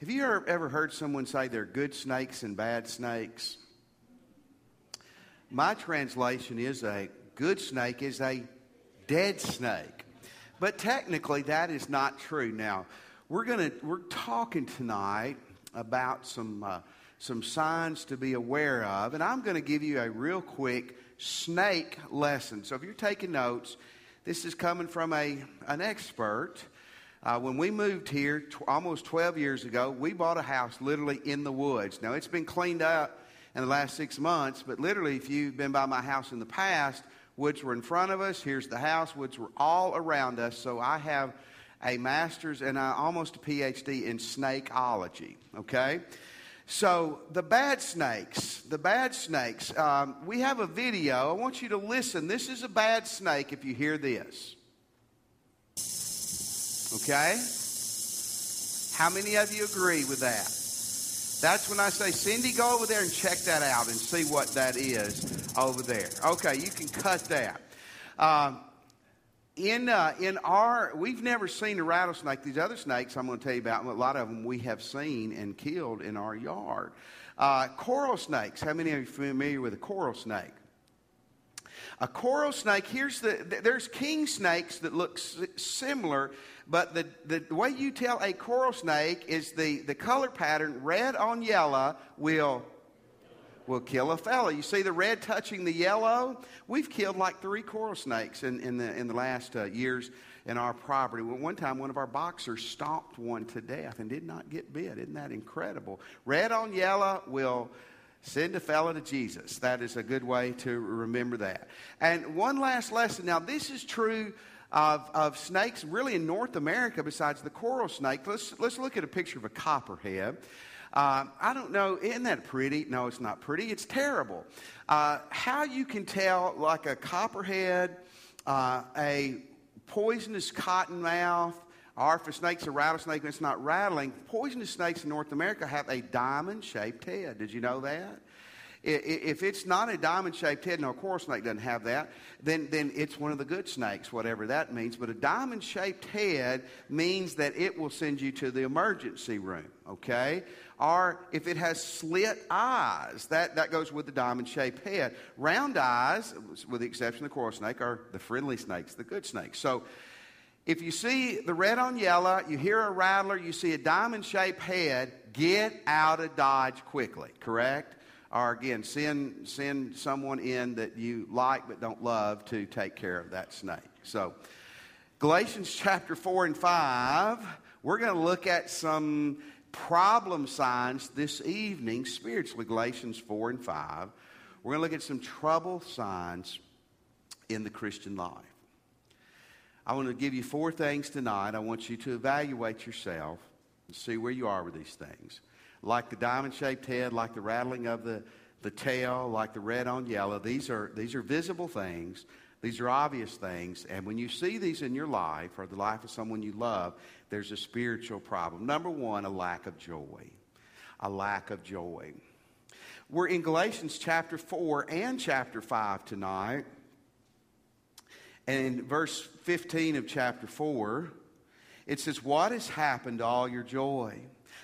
Have you ever, ever heard someone say there are good snakes and bad snakes? My translation is a good snake is a dead snake. But technically, that is not true. Now, we're to we're talking tonight about some uh, some signs to be aware of, and I'm going to give you a real quick snake lesson. So if you're taking notes, this is coming from a an expert. Uh, when we moved here t- almost 12 years ago, we bought a house literally in the woods. Now it's been cleaned up in the last six months, but literally, if you've been by my house in the past, woods were in front of us. Here's the house. Woods were all around us. So I have a master's and I almost a PhD in snakeology. Okay? So, the bad snakes, the bad snakes, um, we have a video. I want you to listen. This is a bad snake if you hear this. Okay? How many of you agree with that? That's when I say, Cindy, go over there and check that out and see what that is over there. Okay, you can cut that. Um, in, uh, in our, we've never seen a rattlesnake. These other snakes I'm going to tell you about, a lot of them we have seen and killed in our yard. Uh, coral snakes. How many of you are familiar with a coral snake? A coral snake, here's the, there's king snakes that look similar, but the, the way you tell a coral snake is the, the color pattern, red on yellow, will will kill a fella. You see the red touching the yellow? We've killed like three coral snakes in, in, the, in the last uh, years in our property. One time, one of our boxers stomped one to death and did not get bit. Isn't that incredible? Red on yellow will send a fella to Jesus. That is a good way to remember that. And one last lesson. Now, this is true. Of, of snakes really in North America besides the coral snake. Let's, let's look at a picture of a copperhead. Uh, I don't know, isn't that pretty? No, it's not pretty. It's terrible. Uh, how you can tell, like a copperhead, uh, a poisonous cottonmouth, or if a snake's a rattlesnake and it's not rattling, poisonous snakes in North America have a diamond shaped head. Did you know that? If it's not a diamond shaped head, no, a coral snake doesn't have that, then, then it's one of the good snakes, whatever that means. But a diamond shaped head means that it will send you to the emergency room, okay? Or if it has slit eyes, that, that goes with the diamond shaped head. Round eyes, with the exception of the coral snake, are the friendly snakes, the good snakes. So if you see the red on yellow, you hear a rattler, you see a diamond shaped head, get out of Dodge quickly, correct? Or again, send, send someone in that you like but don't love to take care of that snake. So, Galatians chapter 4 and 5, we're going to look at some problem signs this evening, spiritually, Galatians 4 and 5. We're going to look at some trouble signs in the Christian life. I want to give you four things tonight. I want you to evaluate yourself and see where you are with these things. Like the diamond shaped head, like the rattling of the, the tail, like the red on yellow. These are, these are visible things. These are obvious things. And when you see these in your life or the life of someone you love, there's a spiritual problem. Number one, a lack of joy. A lack of joy. We're in Galatians chapter 4 and chapter 5 tonight. And in verse 15 of chapter 4, it says, What has happened to all your joy?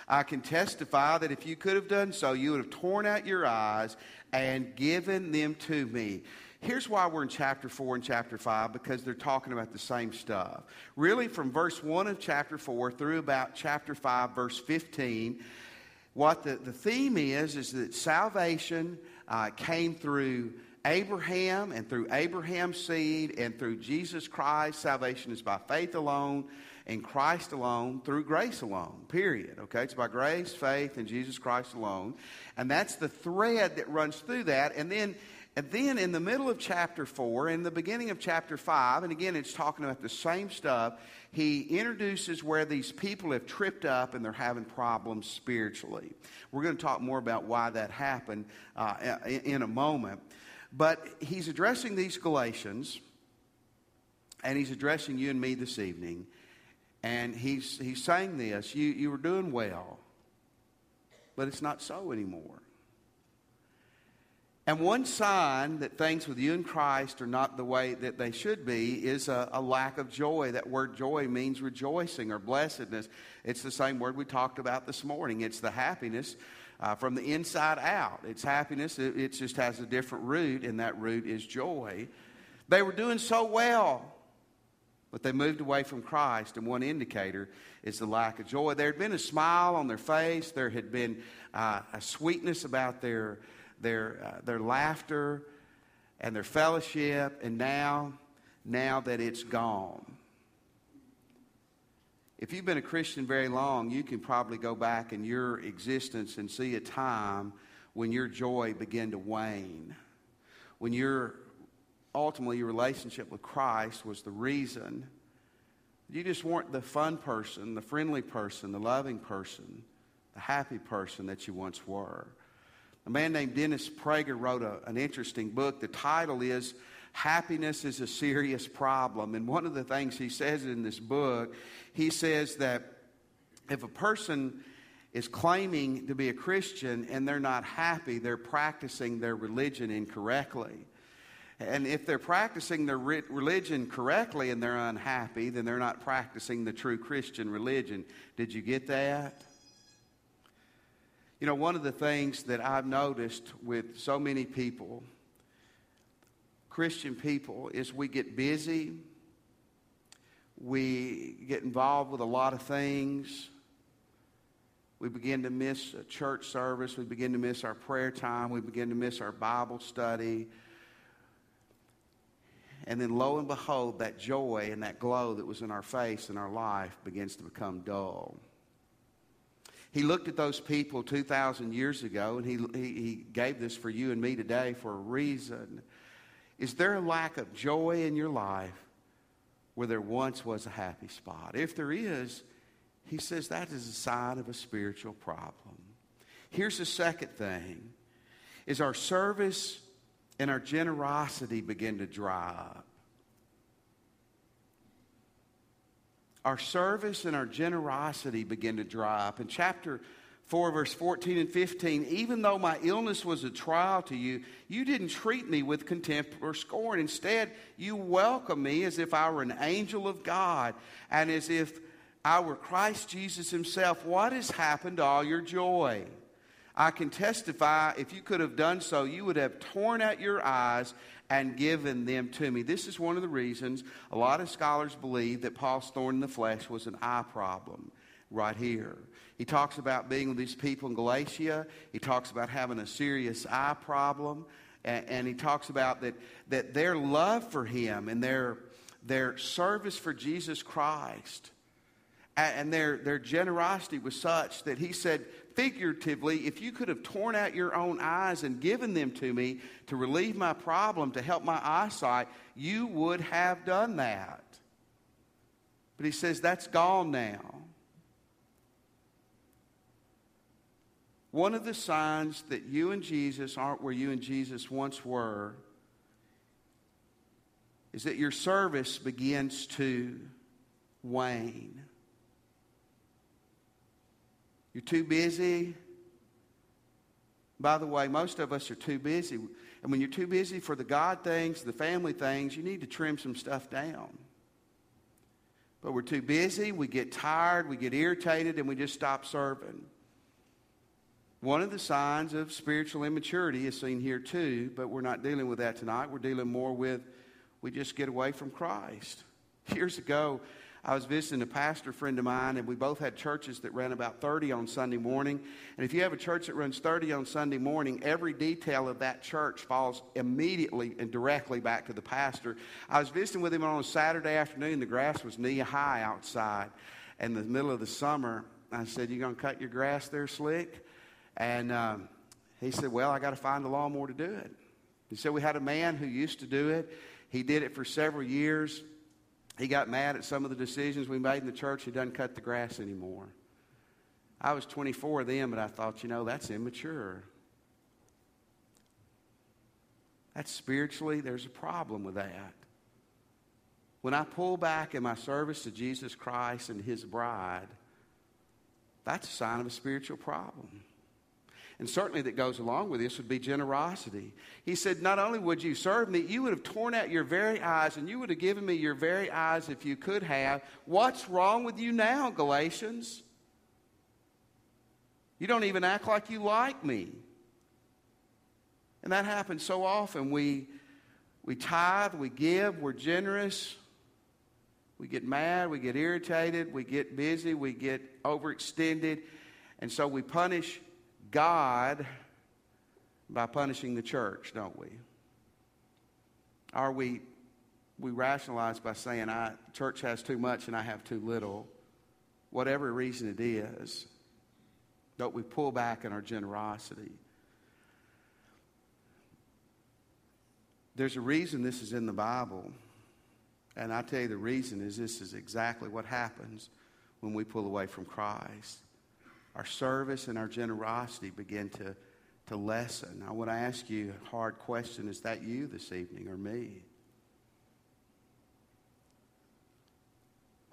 I can testify that if you could have done so, you would have torn out your eyes and given them to me. Here's why we're in chapter 4 and chapter 5 because they're talking about the same stuff. Really, from verse 1 of chapter 4 through about chapter 5, verse 15, what the, the theme is is that salvation uh, came through Abraham and through Abraham's seed and through Jesus Christ. Salvation is by faith alone in Christ alone through grace alone, period. Okay? It's by grace, faith, and Jesus Christ alone. And that's the thread that runs through that. And then and then in the middle of chapter 4, in the beginning of chapter 5, and again it's talking about the same stuff, he introduces where these people have tripped up and they're having problems spiritually. We're going to talk more about why that happened uh, in a moment. But he's addressing these Galatians, and he's addressing you and me this evening. And he's, he's saying this you, you were doing well, but it's not so anymore. And one sign that things with you in Christ are not the way that they should be is a, a, lack of joy. That word joy means rejoicing or blessedness. It's the same word we talked about this morning. It's the happiness uh, from the inside out. It's happiness, it, it just has a different root, and that root is joy. They were doing so well, but they moved away from Christ, and one indicator is the lack of joy. There had been a smile on their face, there had been uh, a sweetness about their their, uh, their laughter and their fellowship, and now, now that it's gone. If you've been a Christian very long, you can probably go back in your existence and see a time when your joy began to wane. When your ultimately your relationship with Christ was the reason. You just weren't the fun person, the friendly person, the loving person, the happy person that you once were. A man named Dennis Prager wrote a, an interesting book. The title is Happiness is a Serious Problem. And one of the things he says in this book, he says that if a person is claiming to be a Christian and they're not happy, they're practicing their religion incorrectly. And if they're practicing their religion correctly and they're unhappy, then they're not practicing the true Christian religion. Did you get that? You know, one of the things that I've noticed with so many people, Christian people, is we get busy, we get involved with a lot of things. We begin to miss a church service. We begin to miss our prayer time. We begin to miss our Bible study. And then, lo and behold, that joy and that glow that was in our face and our life begins to become dull. He looked at those people 2,000 years ago, and he, he, he gave this for you and me today for a reason. Is there a lack of joy in your life where there once was a happy spot? If there is, he says that is a sign of a spiritual problem. Here's the second thing is our service and our generosity begin to dry up. our service and our generosity begin to dry up. In chapter 4, verse 14 and 15, even though my illness was a trial to you, you didn't treat me with contempt or scorn. Instead, you welcomed me as if I were an angel of God and as if I were Christ Jesus Himself. What has happened to all your joy? I can testify if you could have done so, you would have torn out your eyes and given them to me. This is one of the reasons a lot of scholars believe that Paul's thorn in the flesh was an eye problem right here. He talks about being with these people in Galatia. He talks about having a serious eye problem. And, and he talks about that, that their love for him and their, their service for Jesus Christ and their, their generosity was such that he said, figuratively, if you could have torn out your own eyes and given them to me to relieve my problem, to help my eyesight, you would have done that. But he says, that's gone now. One of the signs that you and Jesus aren't where you and Jesus once were is that your service begins to wane. You're too busy. By the way, most of us are too busy. And when you're too busy for the God things, the family things, you need to trim some stuff down. But we're too busy, we get tired, we get irritated, and we just stop serving. One of the signs of spiritual immaturity is seen here too, but we're not dealing with that tonight. We're dealing more with we just get away from Christ. Years ago, I was visiting a pastor friend of mine, and we both had churches that ran about 30 on Sunday morning. And if you have a church that runs 30 on Sunday morning, every detail of that church falls immediately and directly back to the pastor. I was visiting with him on a Saturday afternoon. The grass was knee high outside And in the middle of the summer. I said, You to cut your grass there, Slick? And um, he said, Well, I got to find a lawnmower to do it. He said, We had a man who used to do it. He did it for several years. He got mad at some of the decisions we made in the church. He doesn't cut the grass anymore. I was 24 then, but I thought, you know, that's immature. That's spiritually, there's a problem with that. When I pull back in my service to Jesus Christ and his bride, that's a sign of a spiritual problem. And certainly that goes along with this would be generosity. He said, Not only would you serve me, you would have torn out your very eyes, and you would have given me your very eyes if you could have. What's wrong with you now, Galatians? You don't even act like you like me. And that happens so often. We, we tithe, we give, we're generous. We get mad, we get irritated, we get busy, we get overextended, and so we punish God by punishing the church, don't we? Are we, we rationalize by saying, I, church has too much and I have too little. Whatever reason it is, don't we pull back in our generosity? There's a reason this is in the Bible. And I tell you, the reason is this is exactly what happens when we pull away from Christ. Our service and our generosity begin to, to lessen. I want to ask you a hard question is that you this evening or me?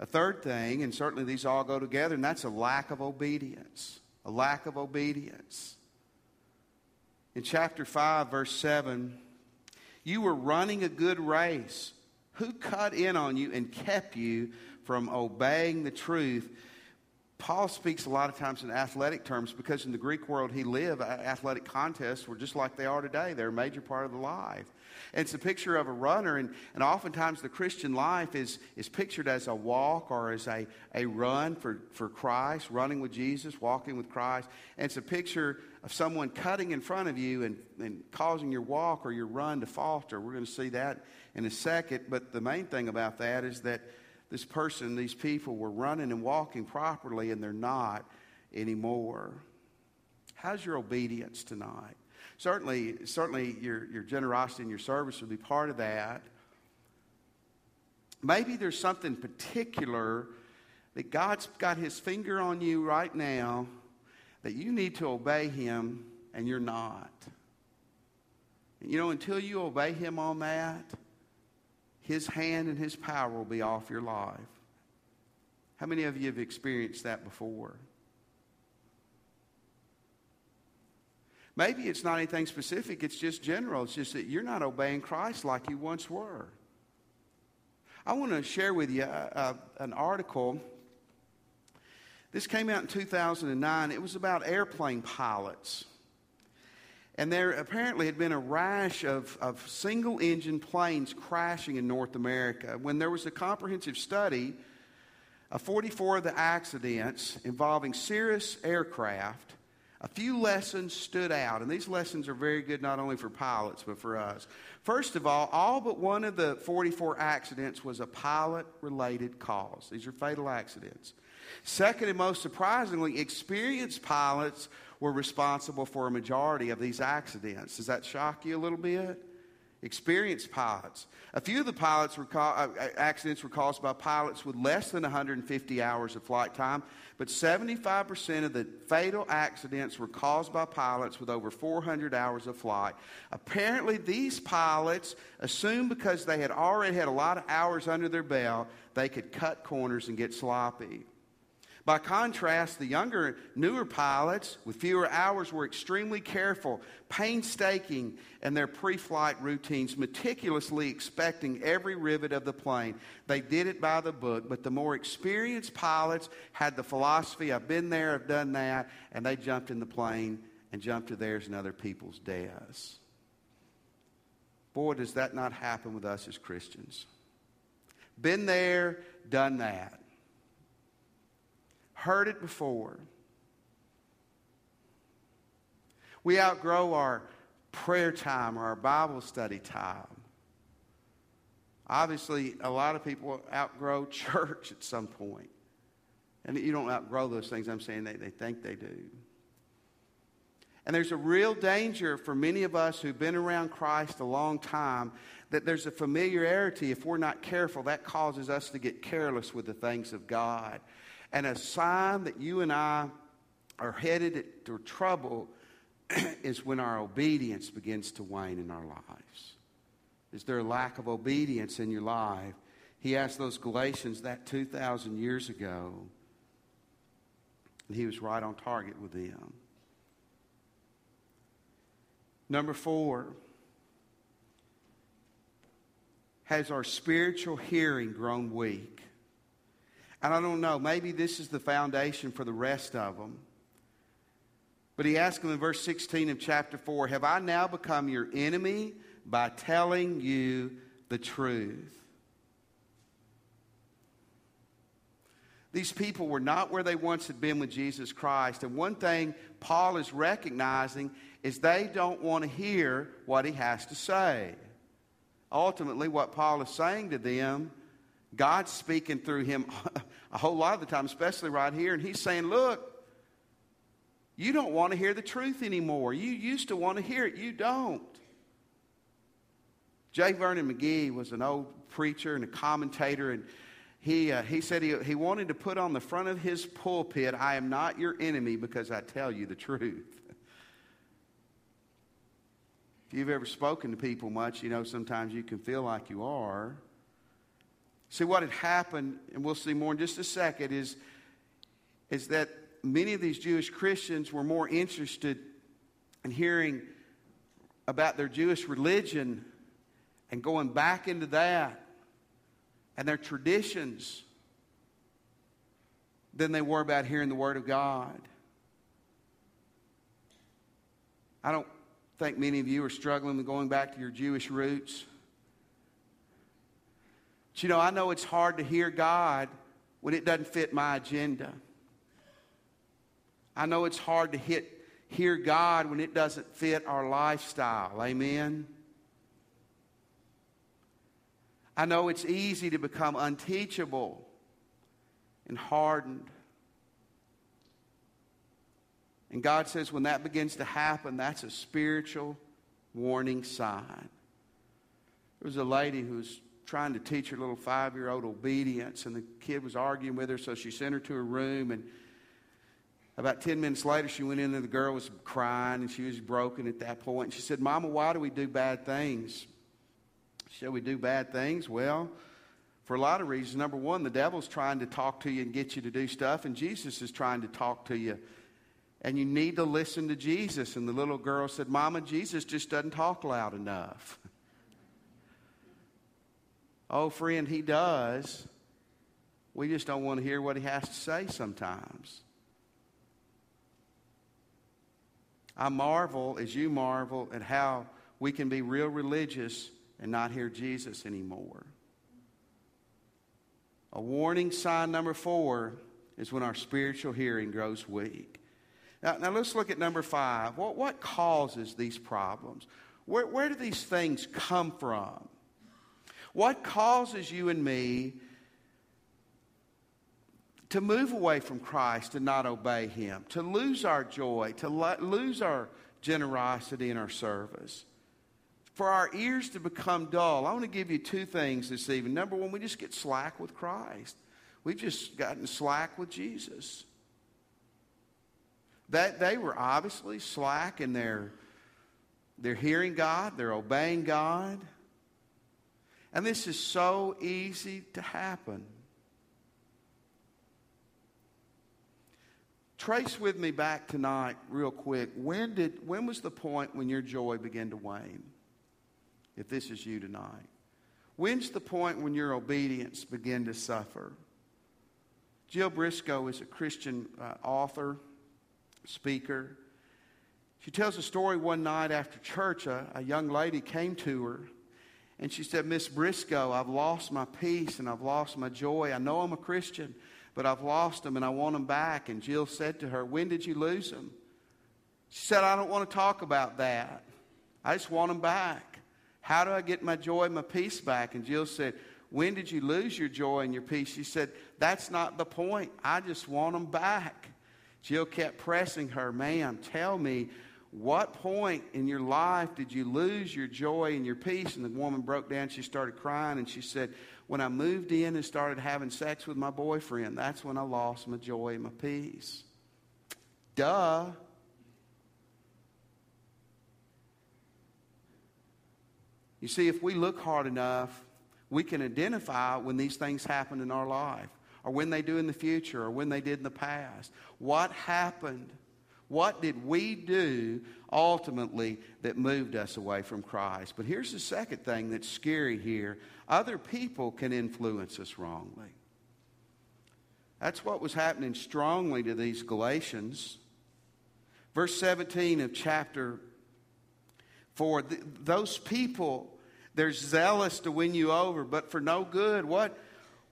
A third thing, and certainly these all go together, and that's a lack of obedience. A lack of obedience. In chapter 5, verse 7, you were running a good race. Who cut in on you and kept you from obeying the truth? Paul speaks a lot of times in athletic terms because in the Greek world he lived, athletic contests were just like they are today. They're a major part of the life. And it's a picture of a runner, and, and oftentimes the Christian life is, is pictured as a walk or as a, a run for, for Christ, running with Jesus, walking with Christ. And it's a picture of someone cutting in front of you and, and causing your walk or your run to falter. We're going to see that in a second. But the main thing about that is that this person, these people were running and walking properly, and they're not anymore. How's your obedience tonight? Certainly, certainly your, your generosity and your service would be part of that. Maybe there's something particular that God's got his finger on you right now that you need to obey him and you're not. You know, until you obey him on that, his hand and His power will be off your life. How many of you have experienced that before? Maybe it's not anything specific, it's just general. It's just that you're not obeying Christ like you once were. I want to share with you uh, an article. This came out in 2009. It was about airplane pilots. And there apparently had been a rash of, of single engine planes crashing in North America. When there was a comprehensive study of 44 of the accidents involving Cirrus aircraft, a few lessons stood out. And these lessons are very good not only for pilots, but for us. First of all, all but one of the 44 accidents was a pilot related cause. These are fatal accidents. Second, and most surprisingly, experienced pilots were responsible for a majority of these accidents. Does that shock you a little bit? Experienced pilots. A few of the pilots were uh, accidents were caused by pilots with less than 150 hours of flight time, but 75% of the fatal accidents were caused by pilots with over 400 hours of flight. Apparently, these pilots assumed because they had already had a lot of hours under their belt, they could cut corners and get sloppy. By contrast, the younger, newer pilots with fewer hours were extremely careful, painstaking in their pre flight routines, meticulously inspecting every rivet of the plane. They did it by the book, but the more experienced pilots had the philosophy I've been there, I've done that, and they jumped in the plane and jumped to theirs and other people's deaths. Boy, does that not happen with us as Christians. Been there, done that heard it before. We outgrow our prayer time or our Bible study time. Obviously, a lot of people outgrow church at some point. And you don't outgrow those things, I'm saying they, they think they do. And there's a real danger for many of us who've been around Christ a long time that there's a familiarity. If we're not careful, that causes us to get careless with the things of God. And a sign that you and I are headed to trouble is when our obedience begins to wane in our lives. Is there a lack of obedience in your life? He asked those Galatians that 2,000 years ago, and he was right on target with them. Number four, has our spiritual hearing grown weak? And I don't know, maybe this is the foundation for the rest of them. But he asked him in verse 16 of chapter 4 Have I now become your enemy by telling you the truth? These people were not where they once had been with Jesus Christ. And one thing Paul is recognizing is they don't want to hear what he has to say. Ultimately, what Paul is saying to them, God's speaking through him a whole lot of the time, especially right here. And he's saying, Look, you don't want to hear the truth anymore. You used to want to hear it, you don't. J. Vernon McGee was an old preacher and a commentator, and he, uh, he said he, he wanted to put on the front of his pulpit, I am not your enemy because I tell you the truth. if you've ever spoken to people much, you know sometimes you can feel like you are. See, what had happened, and we'll see more in just a second, is, is that many of these Jewish Christians were more interested in hearing about their Jewish religion and going back into that and their traditions than they were about hearing the Word of God. I don't think many of you are struggling with going back to your Jewish roots. You know, I know it's hard to hear God when it doesn't fit my agenda. I know it's hard to hit, hear God when it doesn't fit our lifestyle. Amen? I know it's easy to become unteachable and hardened. And God says when that begins to happen, that's a spiritual warning sign. There was a lady who was trying to teach her little five year old obedience, and the kid was arguing with her, so she sent her to her room. And about 10 minutes later, she went in, and the girl was crying, and she was broken at that point. And she said, Mama, why do we do bad things? Shall we do bad things? Well, for a lot of reasons. Number one, the devil's trying to talk to you and get you to do stuff, and Jesus is trying to talk to you. And you need to listen to Jesus. And the little girl said, Mama, Jesus just doesn't talk loud enough. oh, friend, he does. We just don't want to hear what he has to say sometimes. I marvel as you marvel at how we can be real religious and not hear Jesus anymore. A warning sign number four is when our spiritual hearing grows weak. Now, now let's look at number five. What, what causes these problems? Where, where do these things come from? What causes you and me to move away from Christ and not obey Him, to lose our joy, to lose our generosity in our service? for our ears to become dull, I want to give you two things this evening. Number one, we just get slack with Christ. We've just gotten slack with Jesus. That they were obviously slack in their they're hearing God, they're obeying God. And this is so easy to happen. Trace with me back tonight real quick. When did when was the point when your joy began to wane? if this is you tonight? When's the point when your obedience began to suffer? Jill Briscoe is a Christian uh, author, speaker. She tells a story one night after church. A, a young lady came to her and she said, Miss Briscoe, I've lost my peace and I've lost my joy. I know I'm a Christian, but I've lost them and I want them back. And Jill said to her, When did you lose them? She said, I don't want to talk about that. I just want them back. How do I get my joy and my peace back? And Jill said, When did you lose your joy and your peace? She said, That's not the point. I just want them back. Jill kept pressing her, Ma'am, tell me, what point in your life did you lose your joy and your peace? And the woman broke down. She started crying and she said, When I moved in and started having sex with my boyfriend, that's when I lost my joy and my peace. Duh. You see, if we look hard enough, we can identify when these things happen in our life, or when they do in the future, or when they did in the past. What happened What did we do ultimately that moved us away from Christ? But here's the second thing that's scary here other people can influence us wrongly. That's what was happening strongly to these Galatians. Verse 17 of chapter 4 those people, they're zealous to win you over, but for no good. What?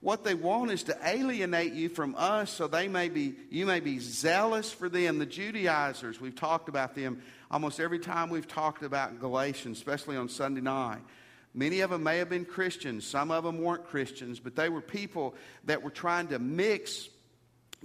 What they want is to alienate you from us so they may be, you may be zealous for them. The Judaizers, we've talked about them almost every time we've talked about Galatians, especially on Sunday night. Many of them may have been Christians, some of them weren't Christians, but they were people that were trying to mix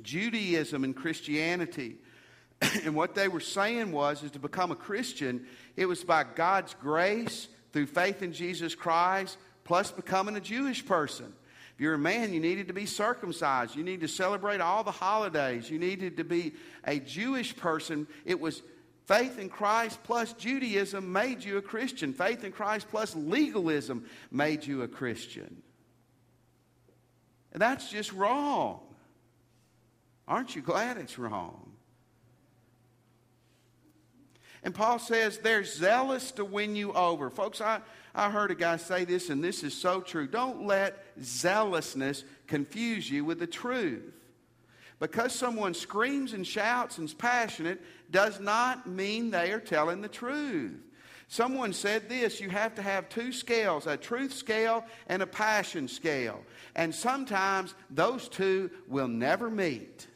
Judaism and Christianity. and what they were saying was is to become a Christian, it was by God's grace through faith in Jesus Christ plus becoming a Jewish person. If you're a man, you needed to be circumcised. You need to celebrate all the holidays. You needed to be a Jewish person. It was faith in Christ plus Judaism made you a Christian. Faith in Christ plus legalism made you a Christian. And that's just wrong. Aren't you glad it's wrong? And Paul says they're zealous to win you over. Folks, I, I heard a guy say this, and this is so true. Don't let zealousness confuse you with the truth. Because someone screams and shouts and is passionate does not mean they are telling the truth. Someone said this you have to have two scales a truth scale and a passion scale. And sometimes those two will never meet.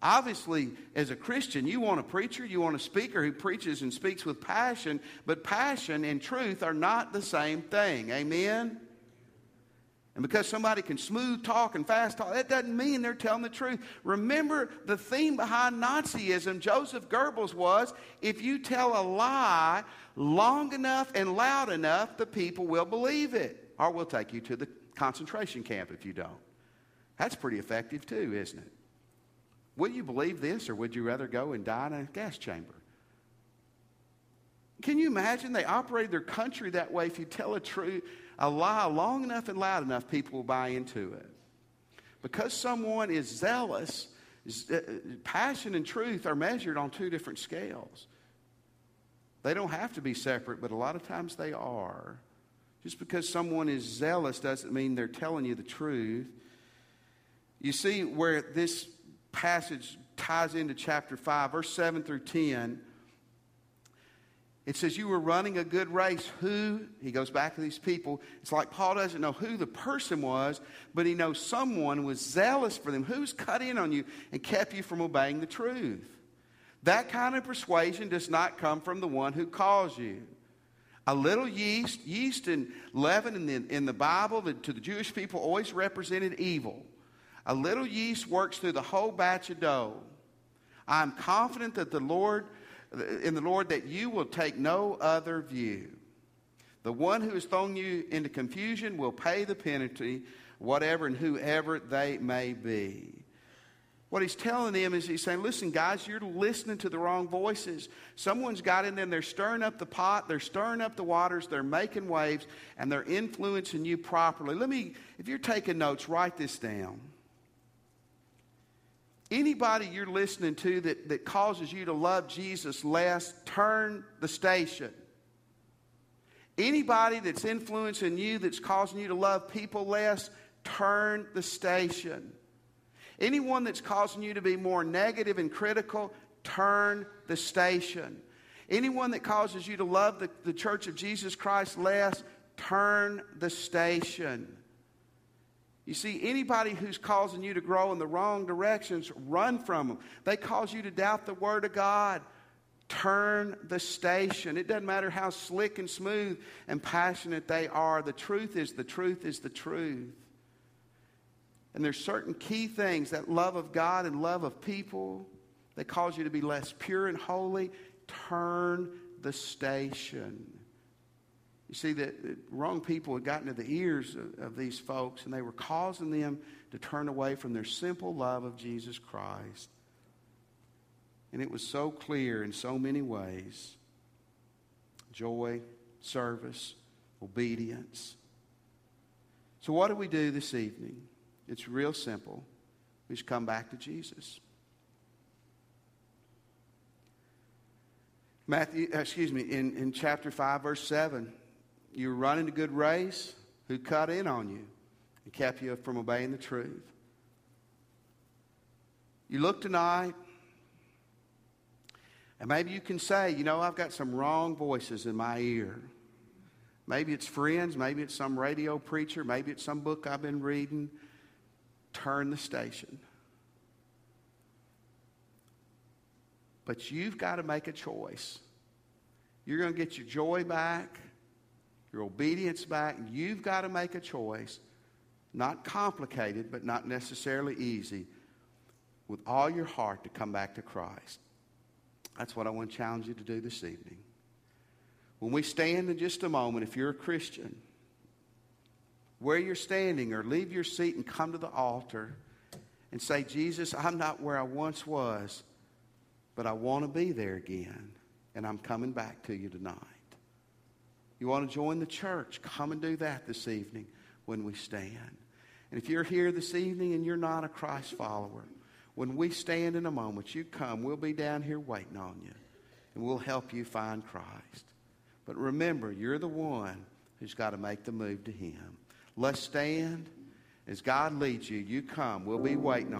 Obviously, as a Christian, you want a preacher, you want a speaker who preaches and speaks with passion, but passion and truth are not the same thing. Amen? And because somebody can smooth talk and fast talk, that doesn't mean they're telling the truth. Remember, the theme behind Nazism, Joseph Goebbels, was if you tell a lie long enough and loud enough, the people will believe it. Or we'll take you to the concentration camp if you don't. That's pretty effective, too, isn't it? Would you believe this, or would you rather go and die in a gas chamber? Can you imagine they operated their country that way? If you tell a truth, a lie long enough and loud enough, people will buy into it. Because someone is zealous, uh, passion and truth are measured on two different scales. They don't have to be separate, but a lot of times they are. Just because someone is zealous doesn't mean they're telling you the truth. You see where this passage ties into chapter 5, verse 7 through 10. It says, You were running a good race. Who? He goes back to these people. It's like Paul doesn't know who the person was, but he knows someone was zealous for them. Who's cut in on you and kept you from obeying the truth? That kind of persuasion does not come from the one who calls you. A little yeast, yeast and leaven in the, in the Bible, the, to the Jewish people, always represented evil. A little yeast works through the whole batch of dough. I'm confident that the Lord, in the Lord, that you will take no other view. The one who has thrown you into confusion will pay the penalty, whatever and whoever they may be. What he's telling them is he's saying, listen, guys, you're listening to the wrong voices. Someone's got in there, they're stirring up the pot, they're stirring up the waters, they're making waves, and they're influencing you properly. Let me, if you're taking notes, write this down. Anybody you're listening to that, that causes you to love Jesus less, turn the station. Anybody that's influencing you that's causing you to love people less, turn the station. Anyone that's causing you to be more negative and critical, turn the station. Anyone that causes you to love the, the church of Jesus Christ less, turn the station. You see, anybody who's causing you to grow in the wrong directions, run from them. They cause you to doubt the Word of God. Turn the station. It doesn't matter how slick and smooth and passionate they are. The truth is the truth is the truth. And there's certain key things that love of God and love of people that cause you to be less pure and holy. Turn the station. You see, the, wrong people had gotten to the ears of, of these folks, and they were causing them to turn away from their simple love of Jesus Christ. And it was so clear in so many ways joy, service, obedience. So, what do we do this evening? It's real simple. We just come back to Jesus. Matthew, uh, excuse me, in, in chapter 5, verse 7, you were running a good race. Who cut in on you and kept you from obeying the truth? You look tonight, and maybe you can say, you know, I've got some wrong voices in my ear. Maybe it's friends, maybe it's some radio preacher, maybe it's some book I've been reading. Turn the station. But you've got to make a choice. You're going to get your joy back, your obedience back. You've got to make a choice. Not complicated, but not necessarily easy. With all your heart to come back to Christ. That's what I want to challenge you to do this evening. When we stand in just a moment, if you're a Christian, where you're standing, or leave your seat and come to the altar and say, Jesus, I'm not where I once was, but I want to be there again, and I'm coming back to you tonight. You want to join the church? Come and do that this evening when we stand. And if you're here this evening and you're not a Christ follower, when we stand in a moment, you come. We'll be down here waiting on you, and we'll help you find Christ. But remember, you're the one who's got to make the move to Him. Let's stand. As God leads you, you come. We'll be waiting on